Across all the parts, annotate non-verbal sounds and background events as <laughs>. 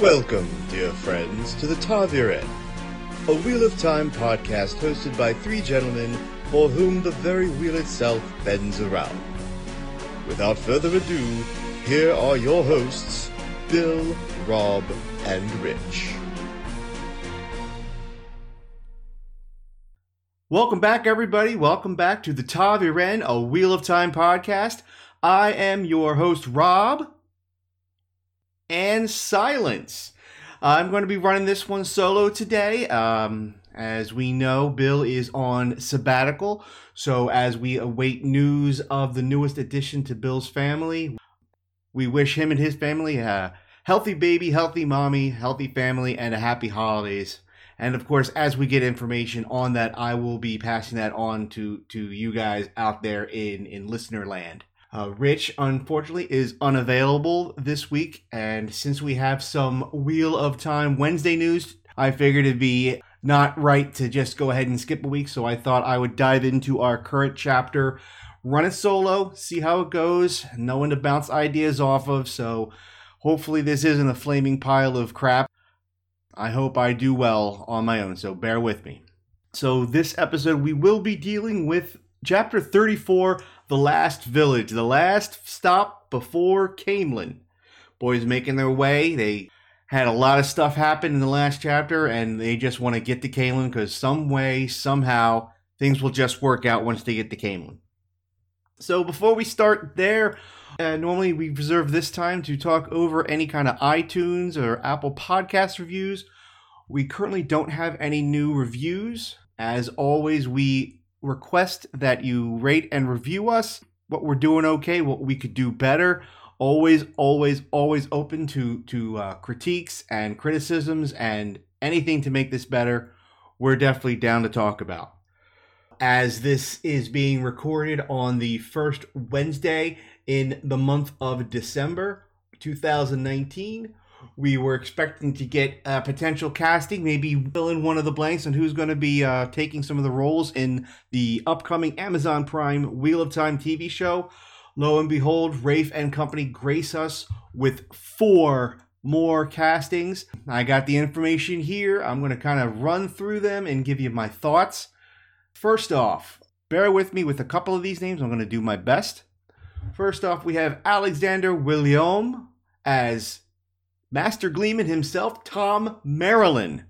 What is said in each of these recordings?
Welcome, dear friends, to the Ta'veren, a Wheel of Time podcast hosted by three gentlemen for whom the very wheel itself bends around. Without further ado, here are your hosts, Bill, Rob, and Rich. Welcome back, everybody. Welcome back to the Ta'veren, a Wheel of Time podcast. I am your host, Rob, and Silence. I'm going to be running this one solo today. Um, as we know, Bill is on sabbatical. So, as we await news of the newest addition to Bill's family, we wish him and his family a healthy baby, healthy mommy, healthy family, and a happy holidays. And of course, as we get information on that, I will be passing that on to to you guys out there in in listener land. Uh, Rich, unfortunately, is unavailable this week, and since we have some Wheel of Time Wednesday news, I figured it'd be not right to just go ahead and skip a week. So I thought I would dive into our current chapter, run it solo, see how it goes, no one to bounce ideas off of. So hopefully, this isn't a flaming pile of crap. I hope I do well on my own, so bear with me. So, this episode, we will be dealing with chapter 34 The Last Village, the last stop before Caemlyn. Boys making their way. They had a lot of stuff happen in the last chapter, and they just want to get to Caemlyn because some way, somehow, things will just work out once they get to Caemlyn. So, before we start there, uh, normally we reserve this time to talk over any kind of iTunes or Apple Podcast reviews. We currently don't have any new reviews. As always, we request that you rate and review us. What we're doing okay, what we could do better. Always, always, always open to to uh, critiques and criticisms and anything to make this better. We're definitely down to talk about as this is being recorded on the first Wednesday in the month of December 2019. We were expecting to get a potential casting, maybe fill in one of the blanks on who's going to be uh, taking some of the roles in the upcoming Amazon Prime Wheel of Time TV show. Lo and behold, Rafe and company grace us with four more castings. I got the information here. I'm going to kind of run through them and give you my thoughts. First off, bear with me with a couple of these names. I'm going to do my best. First off, we have Alexander William as Master Gleeman himself, Tom Merrilin.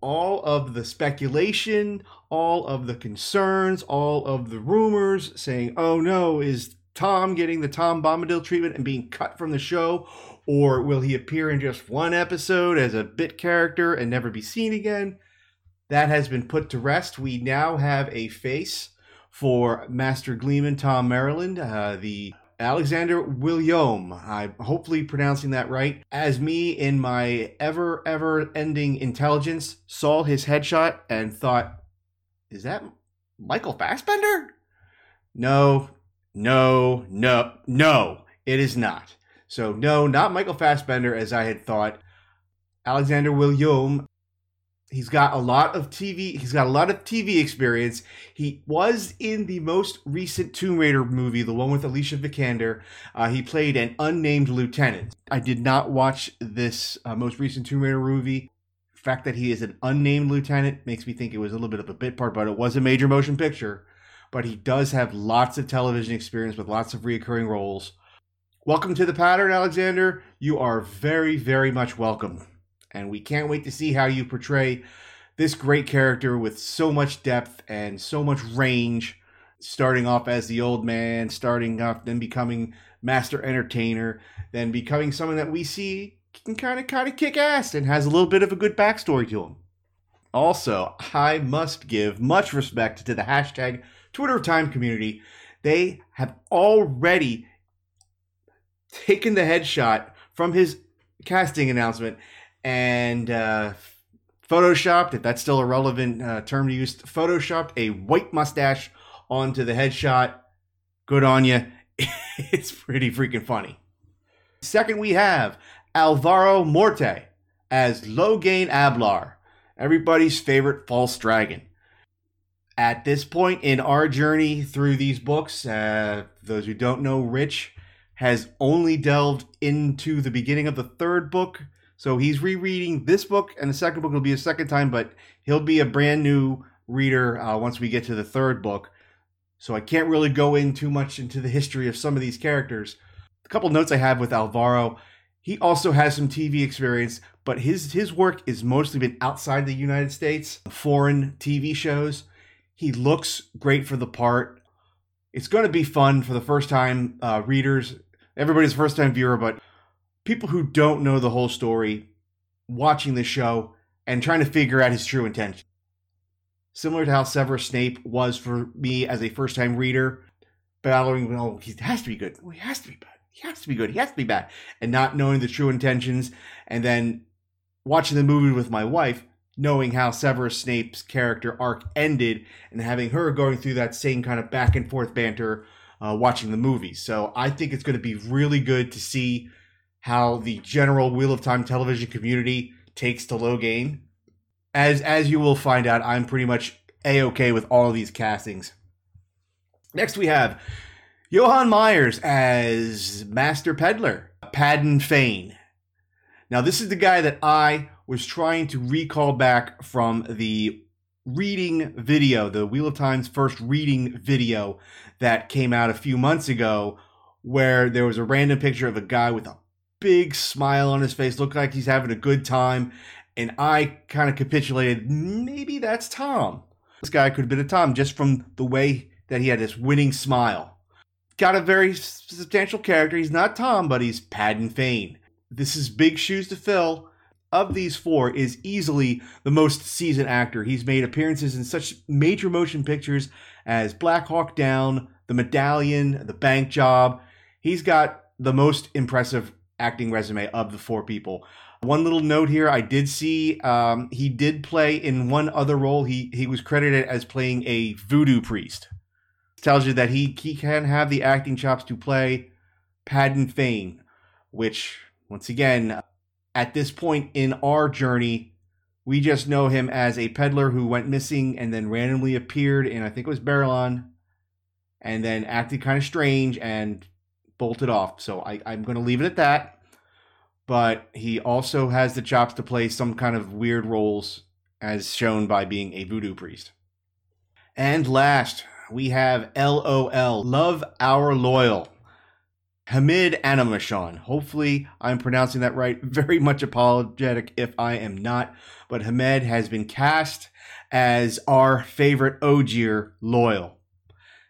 All of the speculation, all of the concerns, all of the rumors saying, oh no, is Tom getting the Tom Bombadil treatment and being cut from the show? Or will he appear in just one episode as a bit character and never be seen again? That has been put to rest. We now have a face for Master Gleeman Tom Merrilin, uh, the Alexander William. I'm hopefully pronouncing that right. As me, in my ever, ever ending intelligence, saw his headshot and thought, is that Michael Fassbender? No, no, no, no, it is not. So, no, not Michael Fassbender as I had thought. Alexander William He's got a lot of TV. He's got a lot of TV experience. He was in the most recent Tomb Raider movie, the one with Alicia Vikander. Uh, he played an unnamed lieutenant. I did not watch this uh, most recent Tomb Raider movie. The fact that he is an unnamed lieutenant makes me think it was a little bit of a bit part, but it was a major motion picture. But he does have lots of television experience with lots of reoccurring roles. Welcome to the pattern, Alexander. You are very, very much welcome and we can't wait to see how you portray this great character with so much depth and so much range starting off as the old man starting off then becoming master entertainer then becoming someone that we see can kind of kind of kick ass and has a little bit of a good backstory to him. Also i must give much respect to the hashtag twitter time community. They have already taken the headshot from his casting announcement and uh, photoshopped, if that's still a relevant uh, term to use, photoshopped a white mustache onto the headshot. Good on you. <laughs> it's pretty freaking funny. Second, we have Alvaro Morte as Logain Ablar, everybody's favorite false dragon. At this point in our journey through these books, uh, those who don't know, Rich has only delved into the beginning of the third book So he's rereading this book, and the second book will be a second time, but he'll be a brand new reader uh, once we get to the third book. So I can't really go in too much into the history of some of these characters. A couple notes I have with Alvaro. He also has some TV experience, but his his work is mostly been outside the United States, foreign TV shows. He looks great for the part. It's going to be fun for the first time uh, readers, everybody's first time viewer, but people who don't know the whole story watching the show and trying to figure out his true intention. Similar to how Severus Snape was for me as a first time reader, battling, oh, he has to be good. Well, he has to be bad. He has to be good. He has to be bad. And not knowing the true intentions. And then watching the movie with my wife, knowing how Severus Snape's character arc ended and having her going through that same kind of back and forth banter uh, watching the movie. So I think it's going to be really good to see how the general Wheel of Time television community takes to Logain. As as you will find out, I'm pretty much a okay with all of these castings. Next, we have Johann Myers as Master Peddler, Padan Fain. Now, this is the guy that I was trying to recall back from the reading video, the Wheel of Time's first reading video that came out a few months ago, where there was a random picture of a guy with a big smile on his face, looked like he's having a good time. And I kind of capitulated, maybe that's Tom. This guy could have been a Tom just from the way that he had this winning smile. Got a very substantial character. He's not Tom, but he's Padan Fain. This is big shoes to fill. Of these four, is easily the most seasoned actor. He's made appearances in such major motion pictures as Black Hawk Down, The Medallion, The Bank Job. He's got the most impressive acting resume of the four people. One little note here: I did see um, he did play in one other role. He he was credited as playing a voodoo priest. Tells you that he he can have the acting chops to play Padan Fain, which once again, at this point in our journey, we just know him as a peddler who went missing and then randomly appeared in I think it was Baerlon, and then acted kind of strange and bolted off. So I, I'm going to leave it at that but he also has the chops to play some kind of weird roles, as shown by being a voodoo priest. And last, we have LOL, Love Our Loial. Hammed Animashaun. Hopefully, I'm pronouncing that right. <laughs> Very much apologetic if I am not. But Hammed has been cast as our favorite Ogier, Loial.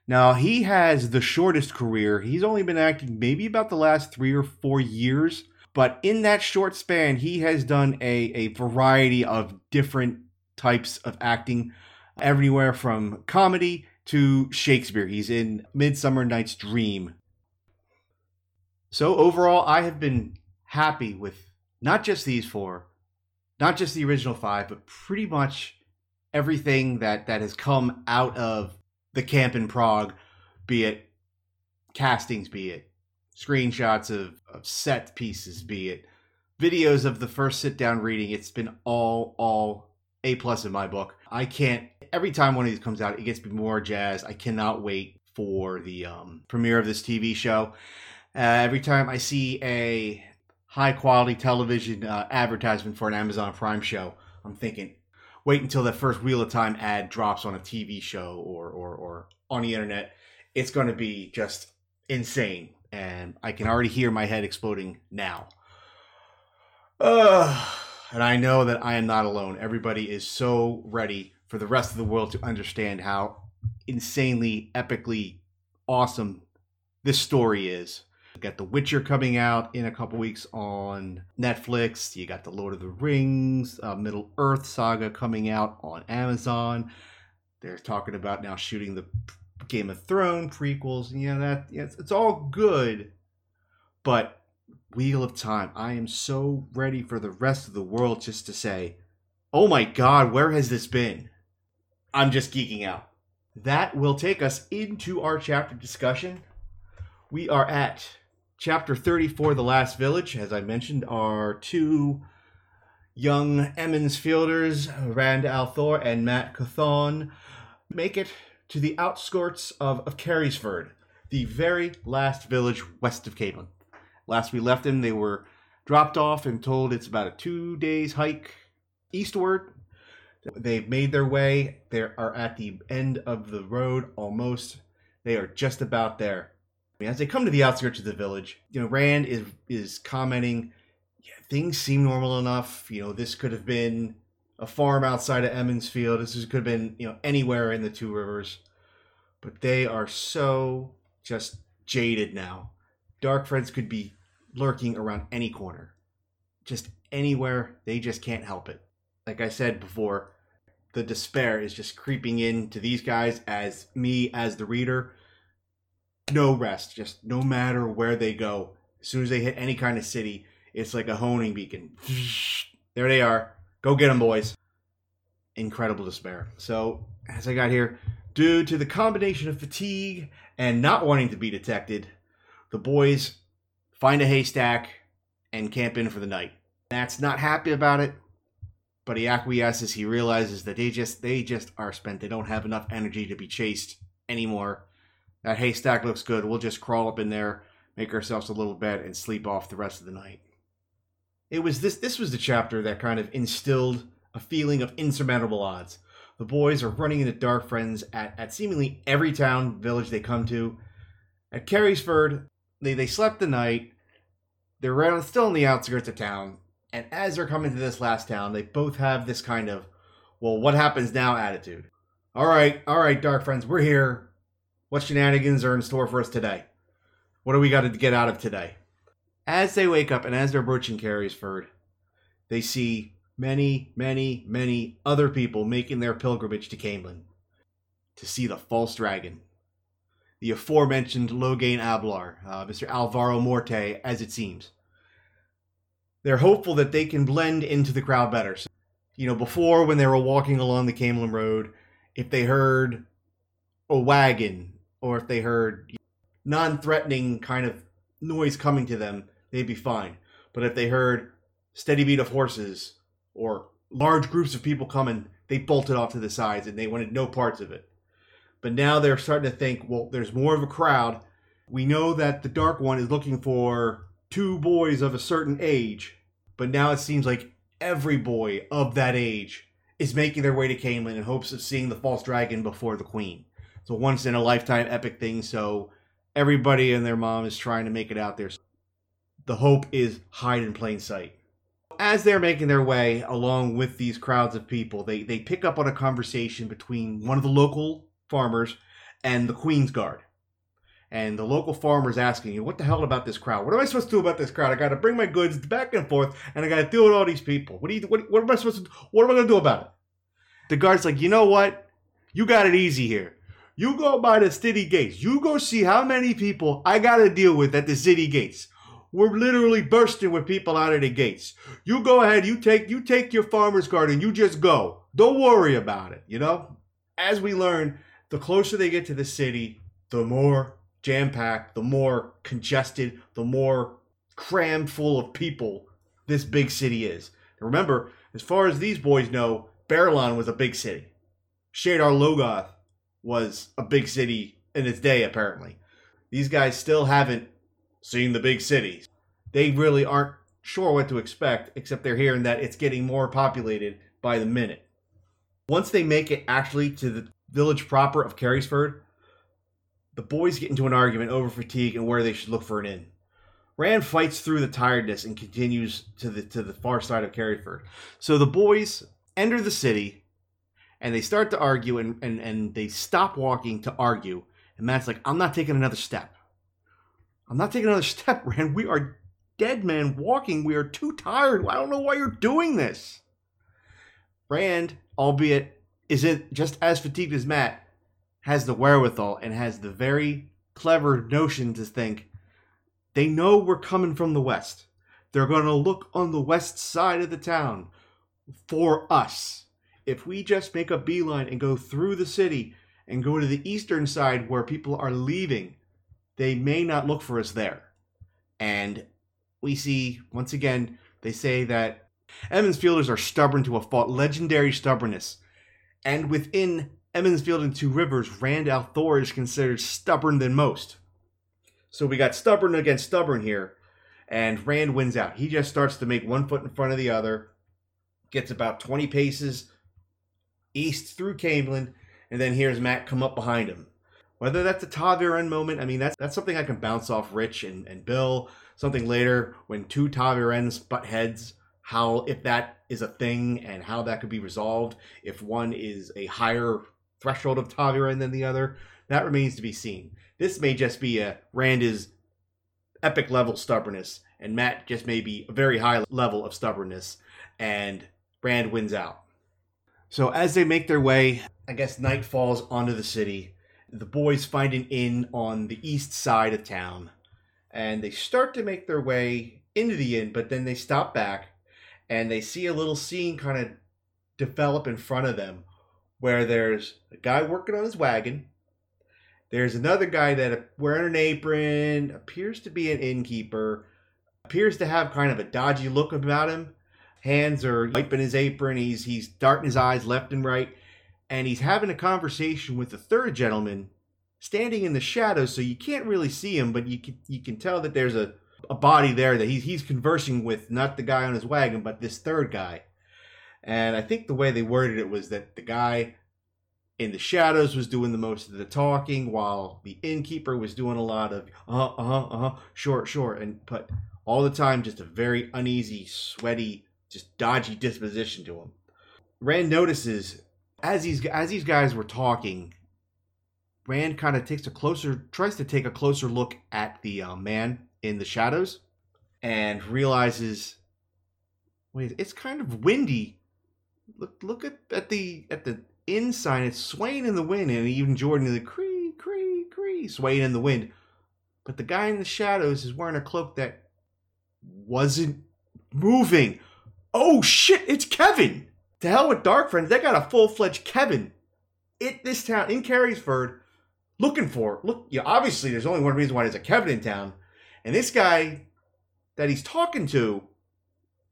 Now, he has the shortest career. He's only been acting maybe about the last three or four years. But in that short span, he has done a, a variety of different types of acting, everywhere from comedy to Shakespeare. He's in Midsummer Night's Dream. So overall, I have been happy with not just these four, not just the original five, but pretty much everything that that has come out of the camp in Prague, be it castings, be it screenshots of, of set pieces, be it videos of the first sit down reading. It's been all, all A plus in my book. I can't, every time one of these comes out, it gets me more jazz. I cannot wait for the um, premiere of this TV show. Uh, every time I see a high quality television uh, advertisement for an Amazon Prime show, I'm thinking, wait until that first Wheel of Time ad drops on a TV show or, or, or on the internet. It's going to be just insane and I can already hear my head exploding now. Uh, and I know that I am not alone. Everybody is so ready for the rest of the world to understand how insanely, epically awesome this story is. You got The Witcher coming out in a couple weeks on Netflix. You got The Lord of the Rings, uh, Middle Earth saga coming out on Amazon. They're talking about now shooting the Game of Thrones prequels. You know that yeah, it's, it's all good, but Wheel of Time. I am so ready for the rest of the world just to say, "Oh my God, where has this been?" I'm just geeking out. That will take us into our chapter discussion. We are at chapter 34, The Last Village. As I mentioned, our two young Emond's Fielders, Rand al'Thor and Mat Cauthon, make it to the outskirts of, of Carysford, the very last village west of Caemlyn. Last we left them, they were dropped off and told it's about a two days hike eastward. They've made their way. They are at the end of the road almost. They are just about there. As they come to the outskirts of the village, you know, Rand is is commenting, yeah, things seem normal enough. You know, this could have been a farm outside of Emond's Field. This could have been, you know, anywhere in the Two Rivers. But they are so just jaded now. Dark Friends could be lurking around any corner. Just anywhere. They just can't help it. Like I said before, the despair is just creeping in to these guys as me as the reader no rest just no matter where they go as soon as they hit any kind of city it's like a honing beacon there they are go get them boys incredible despair so as i got here due to the combination of fatigue and not wanting to be detected the boys find a haystack and camp in for the night Mat's not happy about it but he acquiesces. He realizes that they just they just are spent. They don't have enough energy to be chased anymore. That haystack looks good. We'll just crawl up in there, make ourselves a little bed, and sleep off the rest of the night. It was this this was the chapter that kind of instilled a feeling of insurmountable odds. The boys are running into dark friends at, at seemingly every town, village they come to. At Carysford, they, they slept the night. They're around, still in the outskirts of town. And as they're coming to this last town, they both have this kind of, well, what happens now attitude. All right, all right, Dark Friends, we're here. What shenanigans are in store for us today? What do we got to get out of today? As they wake up and as they're approaching Carysford, they see many, many, many other people making their pilgrimage to Caemlyn to see the false dragon. The aforementioned Logain Ablar, uh, Mr. Alvaro Morte, as it seems they're hopeful that they can blend into the crowd better. So, you know, before when they were walking along the Caemlyn Road, if they heard a wagon or if they heard non-threatening kind of noise coming to them, they'd be fine. But if they heard steady beat of horses or large groups of people coming, they bolted off to the sides and they wanted no parts of it. But now they're starting to think, well, there's more of a crowd. We know that the Dark One is looking for two boys of a certain age but now it seems like every boy of that age is making their way to Caemlyn in hopes of seeing the false dragon before the queen. It's a once in a lifetime epic thing, so everybody and their mom is trying to make it out there. The hope is hide in plain sight. As they're making their way along with these crowds of people, they, they pick up on a conversation between one of the local farmers and the Queen's Guard and the local farmer's asking you, what the hell about this crowd? What am I supposed to do about this crowd? I got to bring my goods back and forth, and I got to deal with all these people. What do you? What, what am I supposed to? What am I going to do about it? The guard's like, you know what? You got it easy here. You go by the city gates. You go see how many people I got to deal with at the city gates. We're literally bursting with people out of the gates. You go ahead. You take you take your farmer's card and you just go. Don't worry about it. You know. As we learn, the closer they get to the city, the more jam packed, the more congested, the more crammed full of people this big city is. Remember, as far as these boys know, Baerlon was a big city. Shadar Logoth was a big city in its day, apparently. These guys still haven't seen the big cities. They really aren't sure what to expect, except they're hearing that it's getting more populated by the minute. Once they make it actually to the village proper of Carysford, the boys get into an argument over fatigue and where they should look for an inn. Rand fights through the tiredness and continues to the to the far side of Carysford. So the boys enter the city and they start to argue and, and, and they stop walking to argue. And Mat's like, I'm not taking another step. I'm not taking another <laughs> step, Rand. We are dead men walking. We are too tired. I don't know why you're doing this. Rand, albeit isn't just as fatigued as Mat, has the wherewithal and has the very clever notion to think they know we're coming from the west. They're going to look on the west side of the town for us. If we just make a beeline and go through the city and go to the eastern side where people are leaving, they may not look for us there. And we see, once again, they say that Emond's Fielders are stubborn to a fault, legendary stubbornness. And within Emond's Field and Two Rivers, Rand al'Thor is considered stubborn than most. So we got stubborn against stubborn here. and Rand wins out. He just starts to make one foot in front of the other, gets about 20 paces east through Caemlyn, and then here's Mat come up behind him. Whether that's a ta'veren moment, I mean, that's that's something I can bounce off Rich and, and Bill. Something later when two ta'verens butt heads, how if that is a thing and how that could be resolved if one is a higher threshold of ta'veren than the other, that remains to be seen. This may just be a Rand is epic level stubbornness, and Mat just may be a very high level of stubbornness, and Rand wins out. So as they make their way, I guess night falls onto the city. The boys find an inn on the east side of town, and they start to make their way into the inn, but then they stop back and they see a little scene kind of develop in front of them where there's a guy working on his wagon. There's another guy that wearing an apron, appears to be an innkeeper, appears to have kind of a dodgy look about him. Hands are wiping his apron. He's he's darting his eyes left and right, and he's having a conversation with the third gentleman, standing in the shadows, so you can't really see him, but you can you can tell that there's a, a body there that he's he's conversing with, not the guy on his wagon, but this third guy. And I think the way they worded it was that the guy in the shadows was doing the most of the talking, while the innkeeper was doing a lot of uh huh uh huh uh short short and but all the time just a very uneasy, sweaty, just dodgy disposition to him. Rand notices as these as these guys were talking, Rand kind of takes a closer tries to take a closer look at the uh, man in the shadows and realizes wait, it's kind of windy. Look look at, at the at the inn sign, it's swaying in the wind, and even Jordan is like cree, cree, cree, swaying in the wind. But the guy in the shadows is wearing a cloak that wasn't moving. Oh shit, it's Kevin! To hell with Dark Friends, they got a full-fledged Kevin in this town in Carysford looking for. Look, yeah, obviously there's only one reason why there's a Kevin in town. And this guy that he's talking to,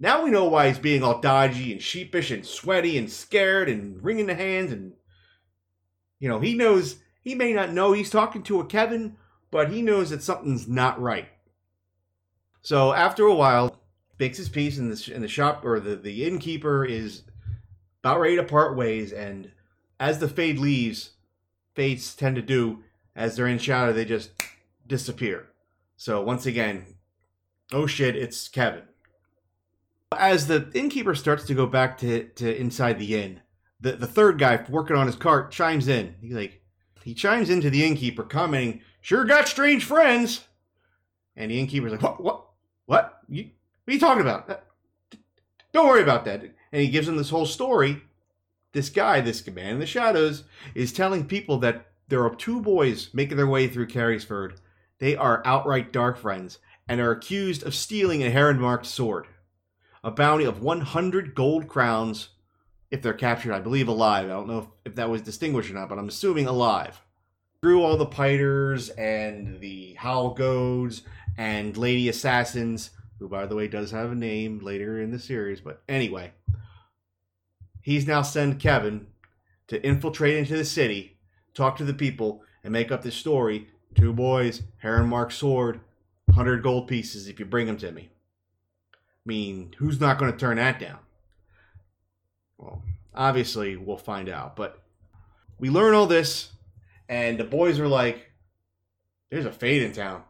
now we know why he's being all dodgy and sheepish and sweaty and scared and wringing the hands and you know, he knows he may not know he's talking to a Kevin, but he knows that something's not right. So after a while, makes his peace, and the, and the shop or the, the innkeeper is about ready to part ways. And as the fade leaves, fades tend to do as they're in shadow, they just disappear. So once again, oh shit, it's Kevin. As the innkeeper starts to go back to, to inside the inn, the, the third guy working on his cart chimes in. He's like, he chimes into the innkeeper, commenting, "Sure got strange friends." And the innkeeper's like, "What? What? What? What are you talking about? Uh, Don't worry about that." And he gives him this whole story. This guy, this man in the shadows, is telling people that there are two boys making their way through Carysford. They are outright dark friends and are accused of stealing a heron marked sword. A bounty of 100 gold crowns if they're captured, I believe, alive. I don't know if, if that was distinguished or not, but I'm assuming alive. Through all the Piters and the Howal Godes and Lady Assassins, who, by the way, does have a name later in the series, but anyway, he's now sent Kevin to infiltrate into the city, talk to the people, and make up this story. Two boys, Heron Mark sword, 100 gold pieces if you bring them to me. I mean, who's not going to turn that down? Well, obviously, we'll find out. But we learn all this, and the boys are like, "There's a fade in town.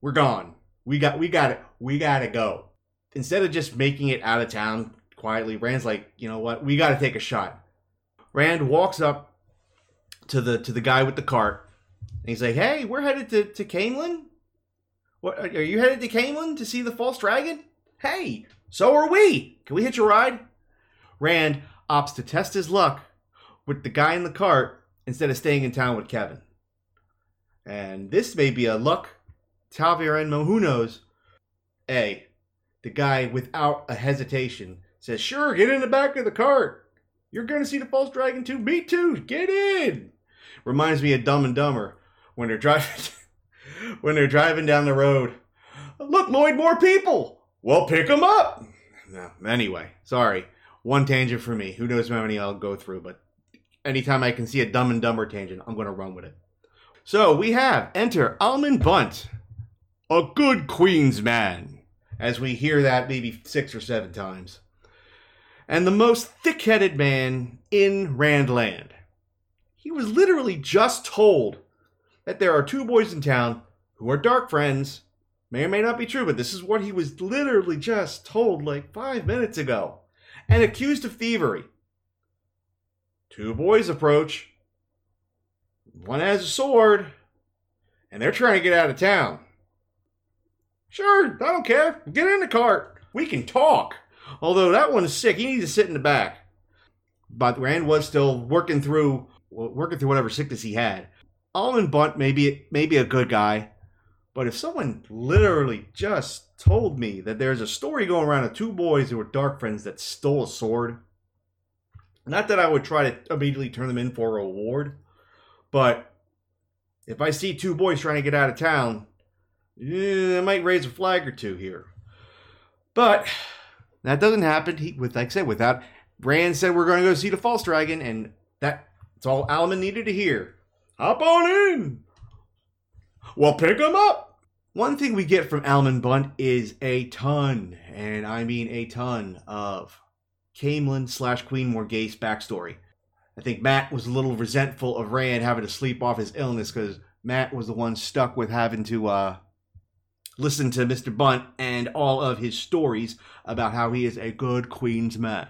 We're gone. We got, we got it. We gotta go." Instead of just making it out of town quietly, Rand's like, "You know what? We got to take a shot." Rand walks up to the to the guy with the cart, and he's like, "Hey, we're headed to to Caemlyn. What are you headed to Caemlyn to see the false dragon? Hey, so are we. Can we hitch a ride?" Rand opts to test his luck with the guy in the cart instead of staying in town with Kevin. And this may be a luck ta'veren Mo, who knows? A, the guy without a hesitation says, Sure, get in the back of the cart. You're going to see the false dragon too. Me too. Get in. Reminds me of Dumb and Dumber when they're driving <laughs> when they're driving down the road. Look, Lloyd, more people. Well, pick them up. No, anyway, sorry one tangent for me. Who knows how many I'll go through, but anytime I can see a dumb and dumber tangent, I'm going to run with it. So we have enter Almen Bunt, a good Queen's man, as we hear that maybe six or seven times. And the most thick headed man in Randland. He was literally just told that there are two boys in town who are dark friends. May or may not be true, but this is what he was literally just told like five minutes ago. And accused of thievery. Two boys approach. One has a sword, and they're trying to get out of town. Sure, I don't care. Get in the cart. We can talk. Although that one is sick. He needs to sit in the back. But Rand was still working through working through whatever sickness he had. Almen Bunt may be, may be a good guy, but if someone literally just told me that there's a story going around of two boys who were dark friends that stole a sword, not that I would try to immediately turn them in for a reward, but if I see two boys trying to get out of town, eh, I might raise a flag or two here. But that doesn't happen. He, with like I said, without Rand said we're going to go see the false dragon, and that, that's all Almen needed to hear. Hop on in. Well, pick him up. One thing we get from Almen Bunt is a ton, and I mean a ton, of Caemlyn slash Queen Morgase backstory. I think Mat was a little resentful of Rand having to sleep off his illness because Mat was the one stuck with having to uh, listen to Mr. Bunt and all of his stories about how he is a good Queen's man.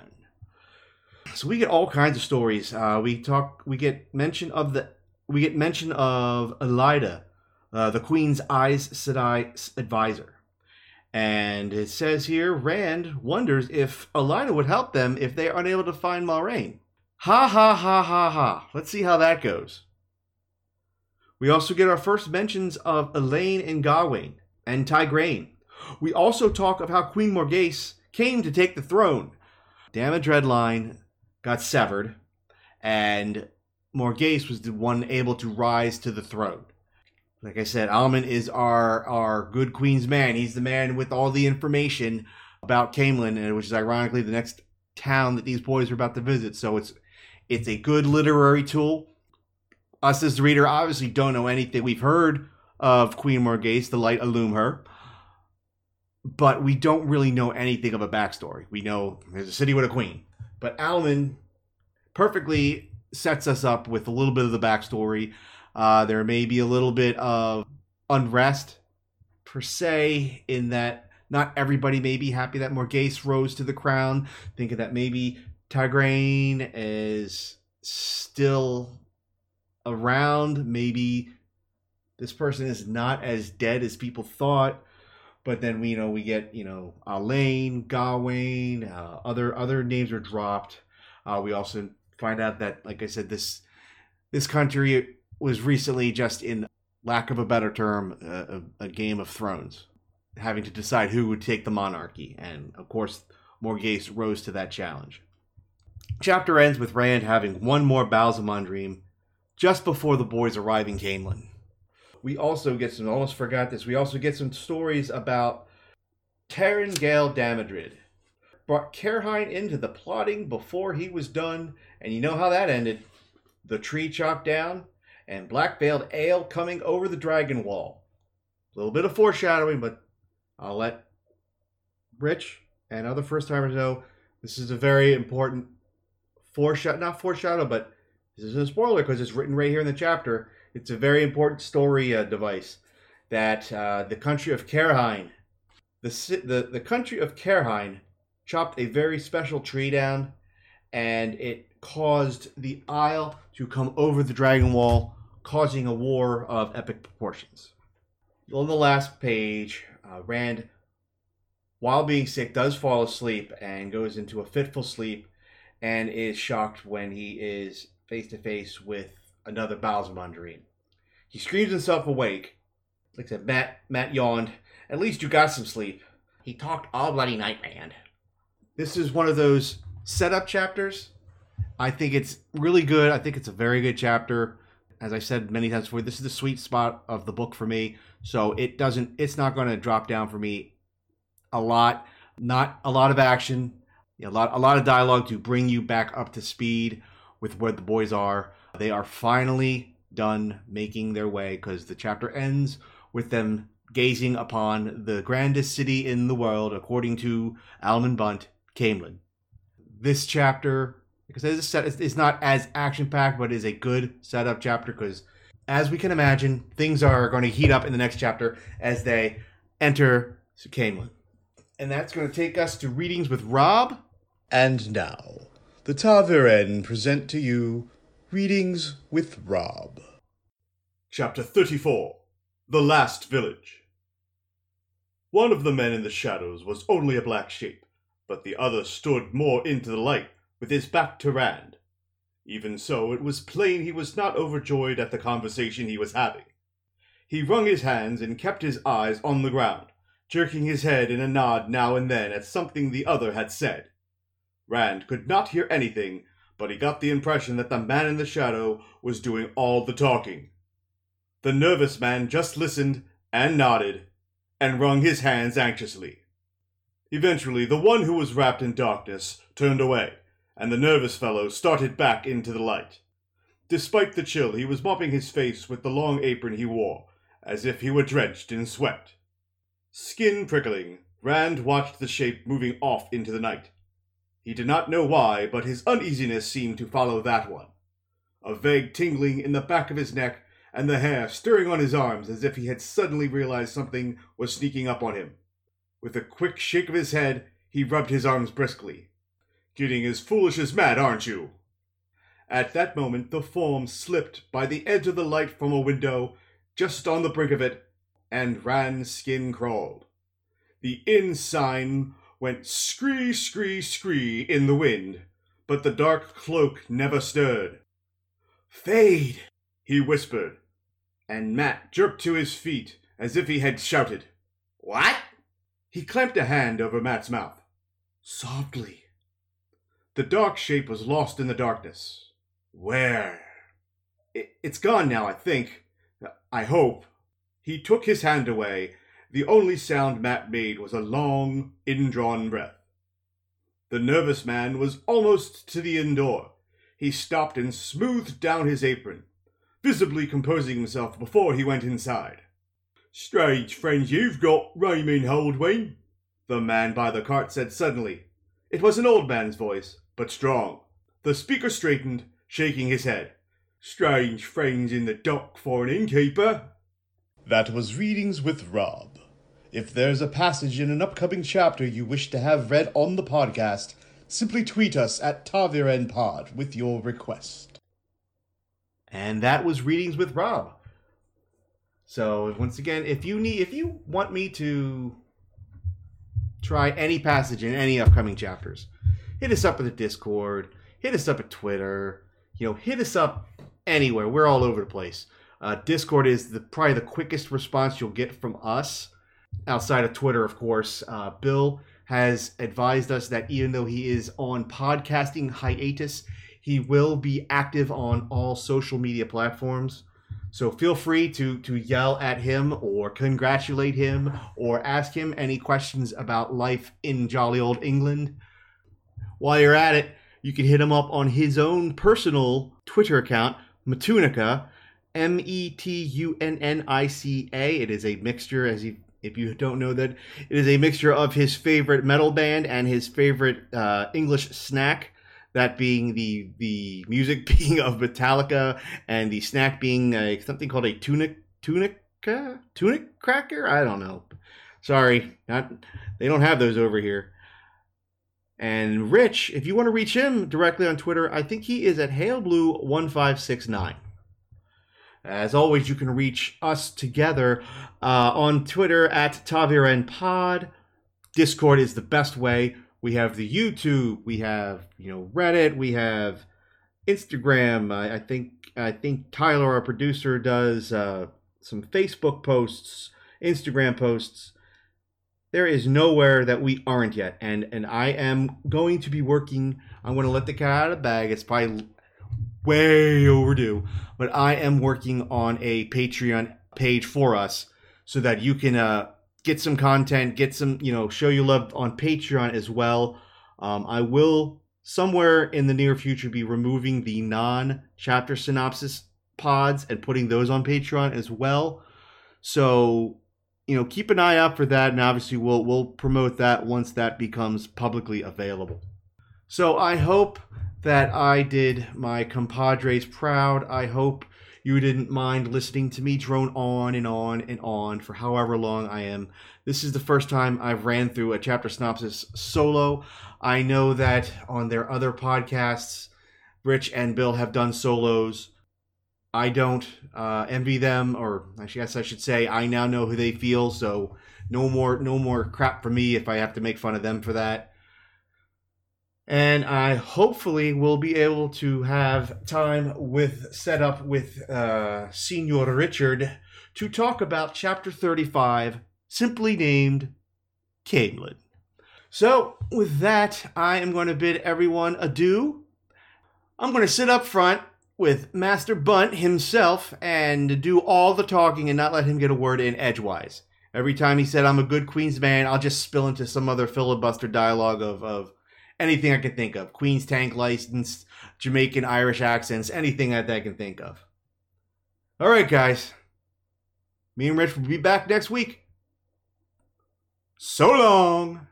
So we get all kinds of stories. Uh, we talk. We get mention of the we get mention of Elaida, uh, the Queen's Aes Sedai advisor. And it says here Rand wonders if Elaida would help them if they are unable to find Moiraine. Ha ha ha ha ha. Let's see how that goes. We also get our first mentions of Elayne and Gawyn and Tigraine. We also talk of how Queen Morgase came to take the throne. Damodred line got severed, and Morgase was the one able to rise to the throne. Like I said, Almen is our our good queen's man. He's the man with all the information about Caemlyn, which is ironically the next town that these boys are about to visit. So it's it's a good literary tool. Us as the reader obviously don't know anything. We've heard of Queen Morgase, the light illume her, but we don't really know anything of a backstory. We know there's a city with a queen, but Almen perfectly sets us up with a little bit of the backstory. Uh, there may be a little bit of unrest per se, in that not everybody may be happy that Morgase rose to the crown. Thinking that maybe Tigraine is still around. Maybe this person is not as dead as people thought. But then we you know we get you know Elayne, Gawyn, uh, other other names are dropped. Uh, we also find out that, like I said, this this country was recently just in lack of a better term, a, a Game of Thrones, having to decide who would take the monarchy, and of course, Morgase rose to that challenge. Chapter ends with Rand having one more Ba'alzamon dream just before the boys arrive in Caemlyn. We also get some, almost forgot this, we also get some stories about Taringail Damodred. Brought Cairhien into the plotting before he was done, and you know how that ended. The tree chopped down, and black veiled Aiel coming over the dragon wall. A little bit of foreshadowing, but I'll let Rich and other first timers know this is a very important foreshadow, not foreshadow, but this is a spoiler because it's written right here in the chapter. It's a very important story uh, device that uh, the country of Cairhien, the, the, the country of Cairhien, chopped a very special tree down and it caused the Aiel to come over the dragon wall, causing a war of epic proportions. On the last page, uh, Rand, while being sick, does fall asleep and goes into a fitful sleep and is shocked when he is face to face with another Ba'alzamon Mandarin. He screams himself awake. Like I said, Matt, Mat yawned. At least you got some sleep. He talked all bloody night, man. This is one of those setup chapters. I think it's really good. I think it's a very good chapter. As I said many times before, this is the sweet spot of the book for me. So it doesn't, it's not going to drop down for me a lot. Not a lot of action, a lot, a lot of dialogue to bring you back up to speed with where the boys are. They are finally done making their way because the chapter ends with them gazing upon the grandest city in the world, according to Almen Bunt, Caemlyn. This chapter, because it's, set, it's not as action packed, but is a good setup chapter because, as we can imagine, things are going to heat up in the next chapter as they enter Caemlyn. And that's going to take us to readings with Rob. And now, the ta'veren present to you Readings with Rob. Chapter 34 The Last Village. One of the men in the shadows was only a black shape, but the other stood more into the light, with his back to Rand. Even so, it was plain he was not overjoyed at the conversation he was having. He wrung his hands and kept his eyes on the ground, jerking his head in a nod now and then at something the other had said. Rand could not hear anything, but he got the impression that the man in the shadow was doing all the talking. The nervous man just listened and nodded and wrung his hands anxiously. Eventually, the one who was wrapped in darkness turned away, and the nervous fellow started back into the light. Despite the chill, he was mopping his face with the long apron he wore, as if he were drenched in sweat. Skin prickling, Rand watched the shape moving off into the night. He did not know why, but his uneasiness seemed to follow that one. A vague tingling in the back of his neck and the hair stirring on his arms as if he had suddenly realized something was sneaking up on him. With a quick shake of his head, he rubbed his arms briskly. Getting as foolish as Mat, aren't you? At that moment, the form slipped by the edge of the light from a window, just on the brink of it, and Rand's skin crawled. The inn sign went scree, scree, scree in the wind, but the dark cloak never stirred. Fade, he whispered, and Mat jerked to his feet as if he had shouted. What? He clamped a hand over Mat's mouth. Softly. The dark shape was lost in the darkness. Where? It, it's gone now, I think. I hope. He took his hand away. The only sound Mat made was a long, indrawn breath. The nervous man was almost to the inn door. He stopped and smoothed down his apron visibly composing himself before he went inside. Strange friends you've got, Raimun Holdwin, the man by the cart said suddenly. It was an old man's voice, but strong. The speaker straightened, shaking his head. Strange friends in the dock for an innkeeper. That was Readings with Rob. If there's a passage in an upcoming chapter you wish to have read on the podcast, simply tweet us at ta'virenpod with your request. And that was readings with Rob. So once again, if you need, if you want me to try any passage in any upcoming chapters, hit us up at the Discord, hit us up at Twitter, you know, hit us up anywhere. We're all over the place. Uh, Discord is the probably the quickest response you'll get from us, outside of Twitter, of course. Uh, Bill has advised us that even though he is on podcasting hiatus, he will be active on all social media platforms. So feel free to to yell at him or congratulate him or ask him any questions about life in jolly old England. While you're at it, you can hit him up on his own personal Twitter account, Matunica, M E T U N N I C A. It is a mixture, as you if you don't know that, it is a mixture of his favorite metal band and his favorite uh, English snack that being the the music <laughs> being of Metallica and the snack being uh, something called a tunic tunic tunic cracker. I don't know. Sorry, not they don't have those over here. And Rich, if you want to reach him directly on Twitter, I think he is at HaleBlue1569. As always, you can reach us together uh, on Twitter at ta'virenpod. Discord is the best way we have the YouTube, we have you know Reddit, we have Instagram. I, I think I think Tyler, our producer, does uh, some Facebook posts, Instagram posts. There is nowhere that we aren't yet, and and I am going to be working. I'm going to let the cat out of the bag. It's probably way overdue, but I am working on a Patreon page for us so that you can uh, get some content, get some, you know, show your love on Patreon as well. Um, I will somewhere in the near future be removing the non chapter synopsis pods and putting those on Patreon as well. So you know, keep an eye out for that, and obviously we'll we'll promote that once that becomes publicly available. So I hope that I did my compadres proud. I hope you didn't mind listening to me drone on and on and on for however long I am. This is the first time I've ran through a chapter synopsis solo. I know that on their other podcasts, Rich and Bill have done solos. I don't uh, envy them, or I guess I should say, I now know who they feel. So no more, no more crap for me if I have to make fun of them for that and I hopefully will be able to have time with set up with uh, Senior Richard to talk about Chapter 35, simply named Caemlyn. So, with that, I am going to bid everyone adieu. I'm going to sit up front with Master Bunt himself and do all the talking and not let him get a word in edgewise. Every time he said, I'm a good Queen's man, I'll just spill into some other filibuster dialogue of, of anything I can think of. Queen's tank license, Jamaican Irish accents, anything that I can think of. All right, guys. Me and Rich will be back next week. So long.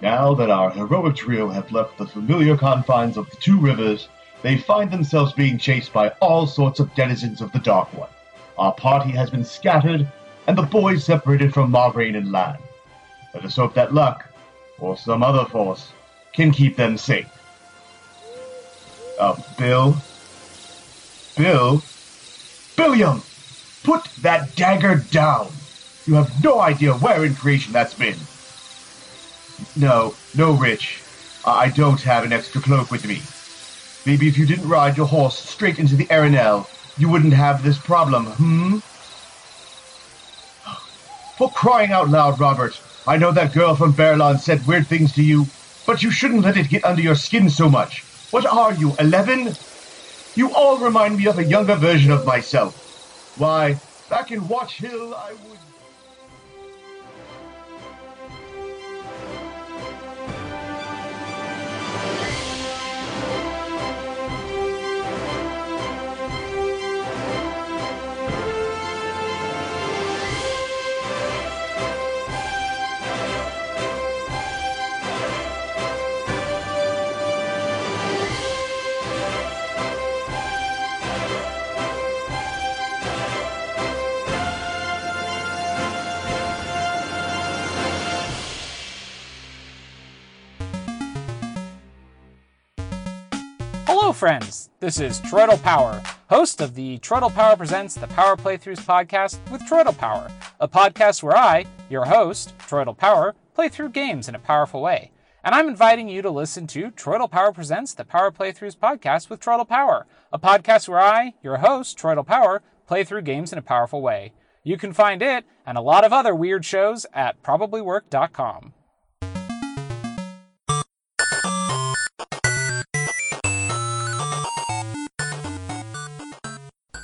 Now that our heroic trio have left the familiar confines of the two rivers, they find themselves being chased by all sorts of denizens of the Dark One. Our party has been scattered, and the boys separated from Moiraine and Lan. Let us hope that luck, or some other force, can keep them safe. Uh, Bill? Bill? Billiam! Put that dagger down! You have no idea where in creation that's been. No, no, Rich. I don't have an extra cloak with me. Maybe if you didn't ride your horse straight into the Arinelle, you wouldn't have this problem, hmm? <gasps> For crying out loud, Robert, I know that girl from Baerlon said weird things to you, but you shouldn't let it get under your skin so much. What are you, eleven? You all remind me of a younger version of myself. Why, back in Watch Hill, I was... friends. This is Troidal Power, host of the Troidal Power Presents the Power Playthroughs podcast with Troidal Power, a podcast where I, your host, Troidal Power, play through games in a powerful way. And I'm inviting you to listen to Troidal Power Presents the Power Playthroughs podcast with Troidal Power, a podcast where I, your host, Troidal Power, play through games in a powerful way. You can find it and a lot of other weird shows at probablywork.com.